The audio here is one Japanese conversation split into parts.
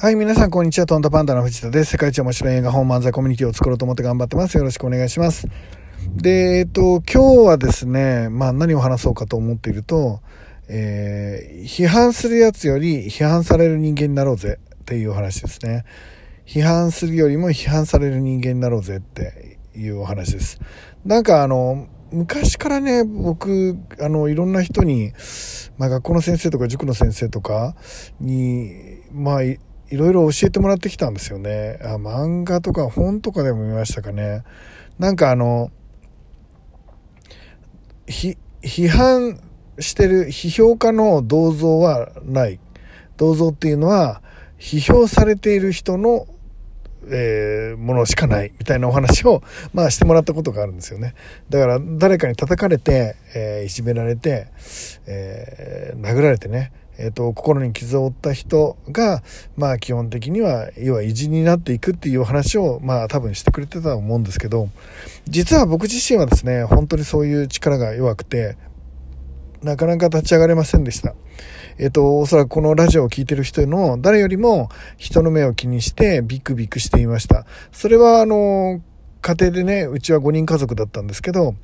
はい、皆さん、こんにちは。トントパンダの藤田です。世界一面白い映画本漫才コミュニティを作ろうと思って頑張ってます。よろしくお願いします。で、えっと、今日はですね、まあ何を話そうかと思っていると、えー、批判するやつより批判される人間になろうぜっていうお話ですね。批判するよりも批判される人間になろうぜっていうお話です。なんかあの、昔からね、僕、あの、いろんな人に、まあ学校の先生とか塾の先生とかに、まあ、いろいろ教えてもらってきたんですよね。あ漫画とか本とかでも見ましたかね。なんかあの、批判してる批評家の銅像はない。銅像っていうのは、批評されている人の、えー、ものしかないみたいなお話を、まあしてもらったことがあるんですよね。だから誰かに叩かれて、えー、いじめられて、えー、殴られてね、えーと、心に傷を負った人が、まあ、基本的には要は偉人になっていくっていう話を、まあ、多分してくれてたと思うんですけど実は僕自身はですね本当にそういう力が弱くてなかなか立ち上がれませんでした。えっ、と、おそらくこのラジオを聴いてる人の誰よりも人の目を気にしてビクビクしていました。それはあの、家庭でね、うちは5人家族だったんですけど、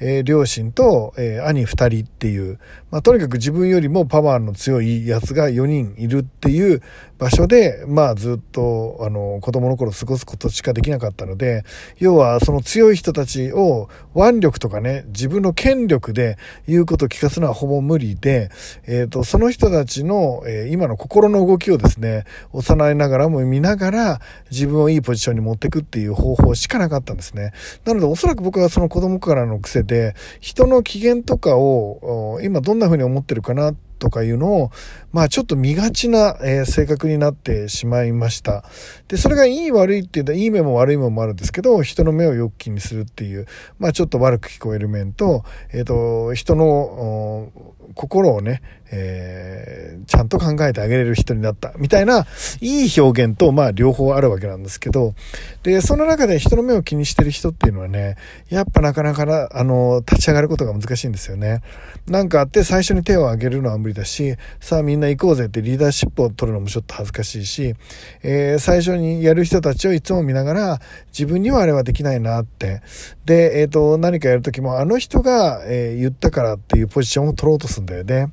えー、両親と、えー、兄2人っていう、まあ、とにかく自分よりもパワーの強いやつが4人いるっていう場所で、まあずっと、あの、子供の頃過ごすことしかできなかったので、要はその強い人たちを腕力とかね、自分の権力で言うことを聞かすのはほぼ無理で、えっ、ー、と、その人たちの、え、今の心の動きをですね、幼いながらも見ながら自分をいいポジションに持っていくっていう方法しかなかったたんですね。なのでおそらく僕はその子供からの癖で、人の機嫌とかを今どんな風に思ってるかなってとかいうのを、まあちょっと見がちな、えー、性格になってしまいました。で、それがいい悪いっていうと、いい面も悪い面もあるんですけど、人の目をよく気にするっていう、まあちょっと悪く聞こえる面と、えっ、ー、と、人の心をね、えー、ちゃんと考えてあげれる人になった、みたいな、いい表現と、まあ両方あるわけなんですけど、で、その中で人の目を気にしてる人っていうのはね、やっぱなかなかな、あの、立ち上がることが難しいんですよね。なんかあって最初に手を挙げるのは無理だし、さあみんな行こうぜってリーダーシップを取るのもちょっと恥ずかしいし、えー、最初にやる人たちをいつも見ながら、自分にはあれはできないなって。で、えっ、ー、と、何かやるときも、あの人が、えー、言ったからっていうポジションを取ろうとするんだよね。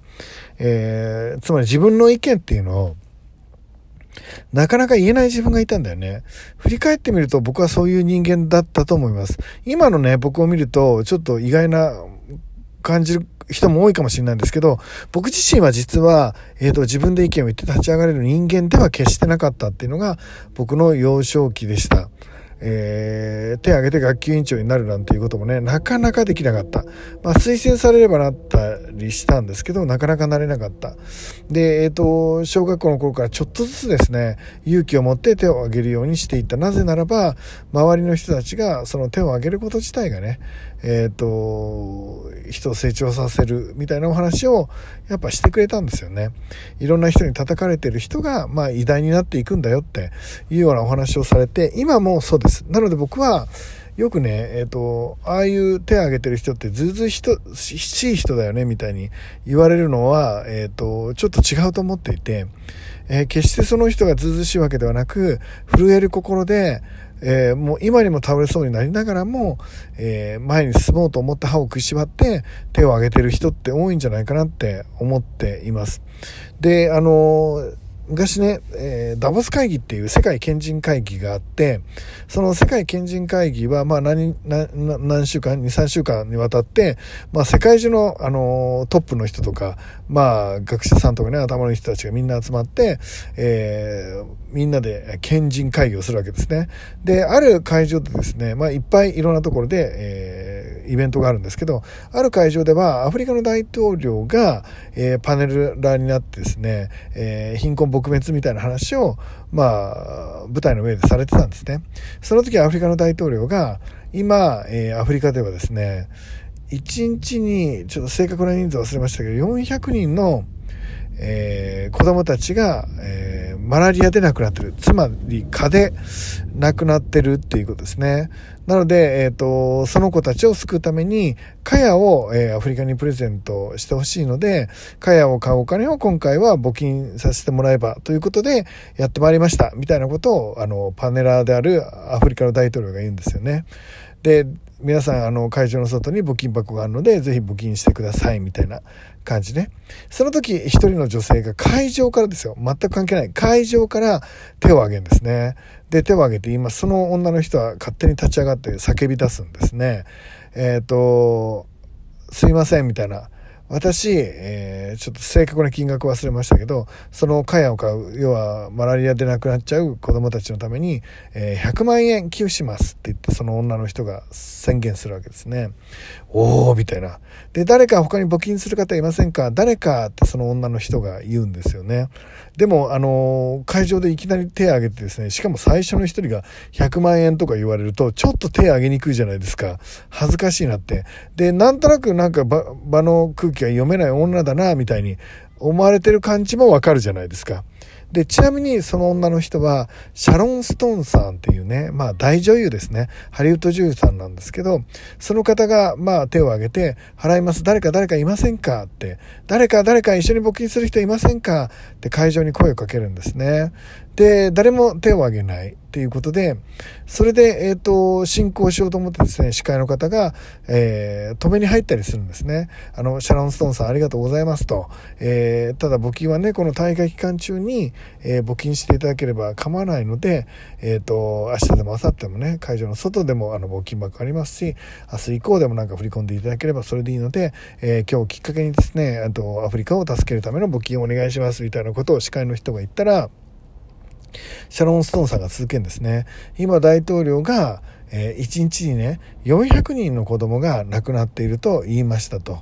えー、つまり自分の意見っていうのを、なかなか言えない自分がいたんだよね。振り返ってみると僕はそういう人間だったと思います。今のね、僕を見るとちょっと意外な感じる人も多いかもしれないんですけど、僕自身は実は、えっ、ー、と、自分で意見を言って立ち上がれる人間では決してなかったっていうのが僕の幼少期でした。えー、手を挙げて学級委員長になるなんていうこともね、なかなかできなかった。まあ、推薦されればなったりしたんですけど、なかなかなれなかった。で、えっ、ー、と、小学校の頃からちょっとずつですね、勇気を持って手を挙げるようにしていった。なぜならば、周りの人たちがその手を挙げること自体がね、えっ、ー、と、人を成長させるみたいなお話をやっぱしてくれたんですよね。いろんな人に叩かれてる人が、まあ偉大になっていくんだよっていうようなお話をされて、今もそうです。なので僕は、よくね、えっ、ー、と、ああいう手を挙げてる人ってずうずうししい人だよね、みたいに言われるのは、えっ、ー、と、ちょっと違うと思っていて、えー、決してその人がずうずうしいわけではなく、震える心で、えー、もう今にも倒れそうになりながらも、えー、前に進もうと思って歯を食いしばって手を挙げてる人って多いんじゃないかなって思っています。で、あのー昔ね、えー、ダボス会議っていう世界賢人会議があって、その世界賢人会議は、まあ何、何週間、2、3週間にわたって、まあ世界中の、あのー、トップの人とか、まあ学者さんとかね、頭の人たちがみんな集まって、えー、みんなで賢人会議をするわけですね。で、ある会場でですね、まあいっぱいいろんなところで、えー、イベントがあるんですけど、ある会場ではアフリカの大統領が、えー、パネルラーになってですね、えー、貧困撲滅みたいな話を、まあ、舞台の上でされてたんですね。その時アフリカの大統領が、今、えー、アフリカではですね、1日に、ちょっと正確な人数忘れましたけど、400人の、えー、子供たちが、えー、マラリアで亡くなってる。つまり蚊で亡くなってるっていうことですね。なので、えっ、ー、と、その子たちを救うために、カヤを、えー、アフリカにプレゼントしてほしいので、カヤを買うお金を今回は募金させてもらえばということで、やってまいりました。みたいなことを、あの、パネラーであるアフリカの大統領が言うんですよね。で、皆さん、あの、会場の外に募金箱があるので、ぜひ募金してください、みたいな感じね。その時、一人の女性が会場からですよ。全く関係ない。会場から手を挙げるんですね。で、手を挙げて、今、その女の人は勝手に立ち上がって叫び出すんですね。えっ、ー、と、すいません、みたいな。私、えー、ちょっと正確な金額忘れましたけど、その蚊帳を買う、要はマラリアで亡くなっちゃう子供たちのために、えー、100万円寄付しますって言って、その女の人が宣言するわけですね。おー、みたいな。で、誰か他に募金する方いませんか？誰かってその女の人が言うんですよね。でも、あのー、会場でいきなり手を挙げてですね、しかも最初の一人が100万円とか言われると、ちょっと手を挙げにくいじゃないですか。恥ずかしいなって。で、なんとなくなんか場の空気が読めない女だな、みたいに思われてる感じもわかるじゃないですか。で、ちなみにその女の人は、シャロン・ストーンさんっていうね、まあ大女優ですね。ハリウッド女優さんなんですけど、その方が、まあ手を挙げて、払います。誰か誰かいませんか？って、誰か誰か一緒に募金する人いませんか？って会場に声をかけるんですね。で、誰も手を挙げないっていうことで、それで、えっ、ー、と、進行しようと思ってですね、司会の方が、えー、止めに入ったりするんですね。あの、シャロン・ストーンさんありがとうございますと。えー、ただ募金はね、この大会期間中に、えー、募金していただければ構わないので、えっ、と、明日でも明後日もね、会場の外でもあの募金箱ありますし、明日以降でもなんか振り込んでいただければそれでいいので、え今日きっかけにですね、あと、アフリカを助けるための募金をお願いしますみたいなことを司会の人が言ったら、シャロン・ストーンさんが続けんですね。今大統領が、えー、1日にね、400人の子供が亡くなっていると言いましたと。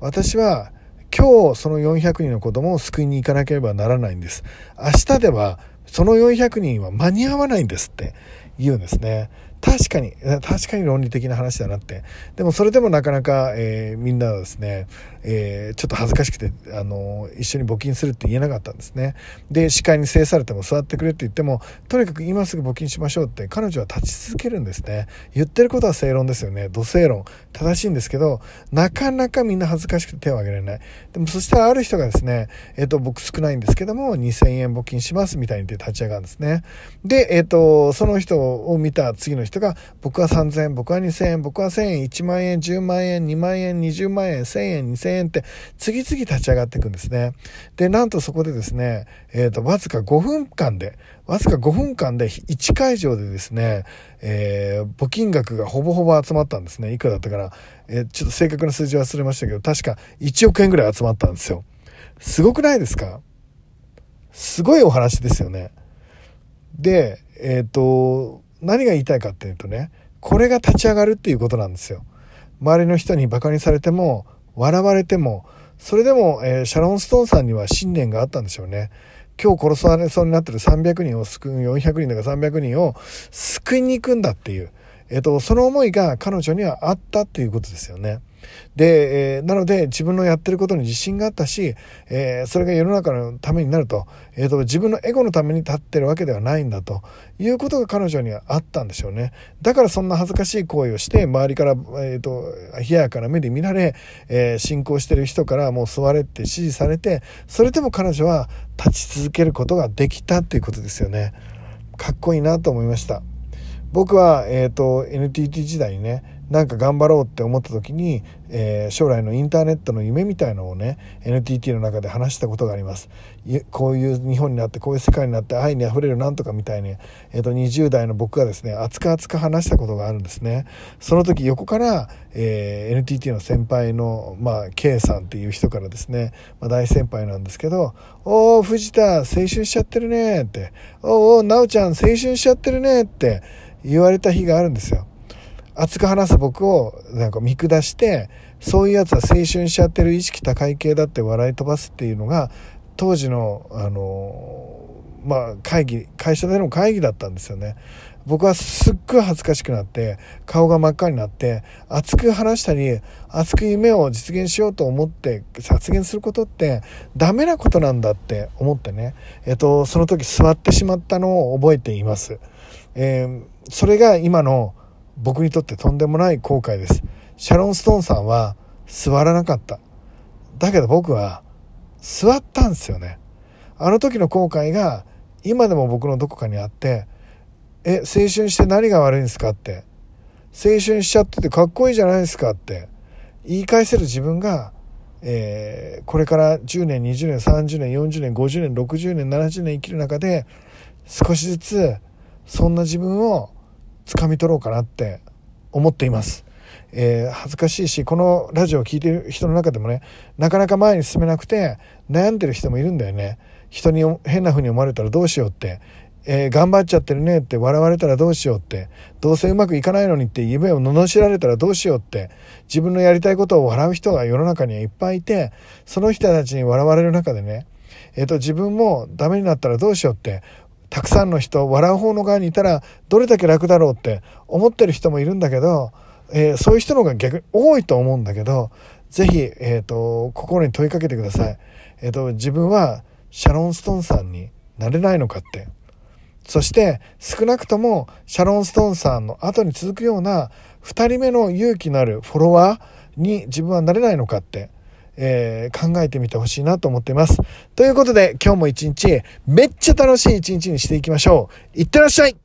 私は今日その400人の子供を救いに行かなければならないんです。明日ではその400人は間に合わないんですって言うんですね。確かに、確かに論理的な話だなって。でもそれでもなかなか、えー、みんなはですね、えー、ちょっと恥ずかしくて、あの一緒に募金するって言えなかったんですね。で、司会に制されても座ってくれって言っても、とにかく今すぐ募金しましょうって彼女は立ち続けるんですね。言ってることは正論ですよね。土正論。正しいんですけど、なかなかみんな恥ずかしくて手を挙げられない。でもそしたらある人がですね、えっ、と、僕少ないんですけども、2000円募金しますみたいに言って立ち上がるんですね。で、えっ、と、その人を見た次の人が、僕は3000円、僕は2000円、僕は1000円、1万円、10万円、2万円、20万円、1000円、2000円って次々立ち上がっていくんですね。で、なんとそこでですね、えっ、ー、と、わずか5分間で、わずか5分間で1会場でですね、えー、募金額がほぼほぼ集まったんですね。いくらだったかな。えー、ちょっと正確な数字忘れましたけど、確か1億円ぐらい集まったんですよ。すごくないですか？すごいお話ですよね。で、えっ、ー、と、何が言いたいかっていうとね、これが立ち上がるっていうことなんですよ。周りの人にバカにされても、笑われても、それでも、えー、シャロン・ストーンさんには信念があったんでしょうね。今日殺されそうになってる300人を救う、400人とか300人を救いに行くんだっていう、えっ、ー、と、その思いが彼女にはあったっていうことですよね。で、えー、なので自分のやってることに自信があったし、えー、それが世の中のためになると,、えーと、自分のエゴのために立ってるわけではないんだと。いうことが彼女にはあったんでしょうね。だからそんな恥ずかしい行為をして周りから、えーと、冷ややかな目で見られ、えー、信仰してる人からもう座れって指示されてそれでも彼女は立ち続けることができたっていうことですよね。かっこいいなと思いました。僕は、えーと NTT 時代にねなんか頑張ろうって思った時に、えー、将来のインターネットの夢みたいのをね NTT の中で話したことがあります。こういう日本になってこういう世界になって愛にあふれるなんとかみたいに、えー、と20代の僕がですね熱く熱く話したことがあるんですね。その時横から、えー、NTT の先輩の、まあ、K さんっていう人からですね、まあ、大先輩なんですけど「おお藤田青春しちゃってるね」って「おお奈緒ちゃん青春しちゃってるね」って言われた日があるんですよ。熱く話す僕をなんか見下してそういうやつは青春しちゃってる意識高い系だって笑い飛ばすっていうのが当時のあのまあ会議、会社での会議だったんですよね。僕はすっごい恥ずかしくなって、顔が真っ赤になって、熱く話したり、熱く夢を実現しようと思って発言することってダメなことなんだって思ってね、えっと、その時座ってしまったのを覚えています。えー、それが今の僕にとってとんでもない後悔です。シャロン・ストーンさんは座らなかった。だけど僕は座ったんですよね。あの時の後悔が今でも僕のどこかにあって、え、青春して何が悪いんですかって。青春しちゃっててかっこいいじゃないですかって言い返せる自分が、えー、これから10年、20年、30年、40年、50年、60年、70年生きる中で少しずつそんな自分を掴み取ろうかなって思っています。えー、恥ずかしいし、このラジオを聴いてる人の中でもね、なかなか前に進めなくて悩んでる人もいるんだよね。人に変な風に思われたらどうしようって。えー、頑張っちゃってるねって笑われたらどうしようって、どうせうまくいかないのにって夢を罵られたらどうしようって、自分のやりたいことを笑う人が世の中にはいっぱいいて、その人たちに笑われる中でね、えっ、ー、と、自分もダメになったらどうしようって、たくさんの人、笑う方の側にいたらどれだけ楽だろうって思ってる人もいるんだけど、えー、そういう人の方が逆に多いと思うんだけど、ぜひ、え、ー、心に問いかけてください。え、ー、と、自分はシャロン・ストーンさんになれないのかって。そして少なくともシャロン・ストーンさんの後に続くような2人目の勇気のあるフォロワーに自分はなれないのかって、えー、考えてみてほしいなと思っています。ということで今日も一日めっちゃ楽しい一日にしていきましょう。いってらっしゃい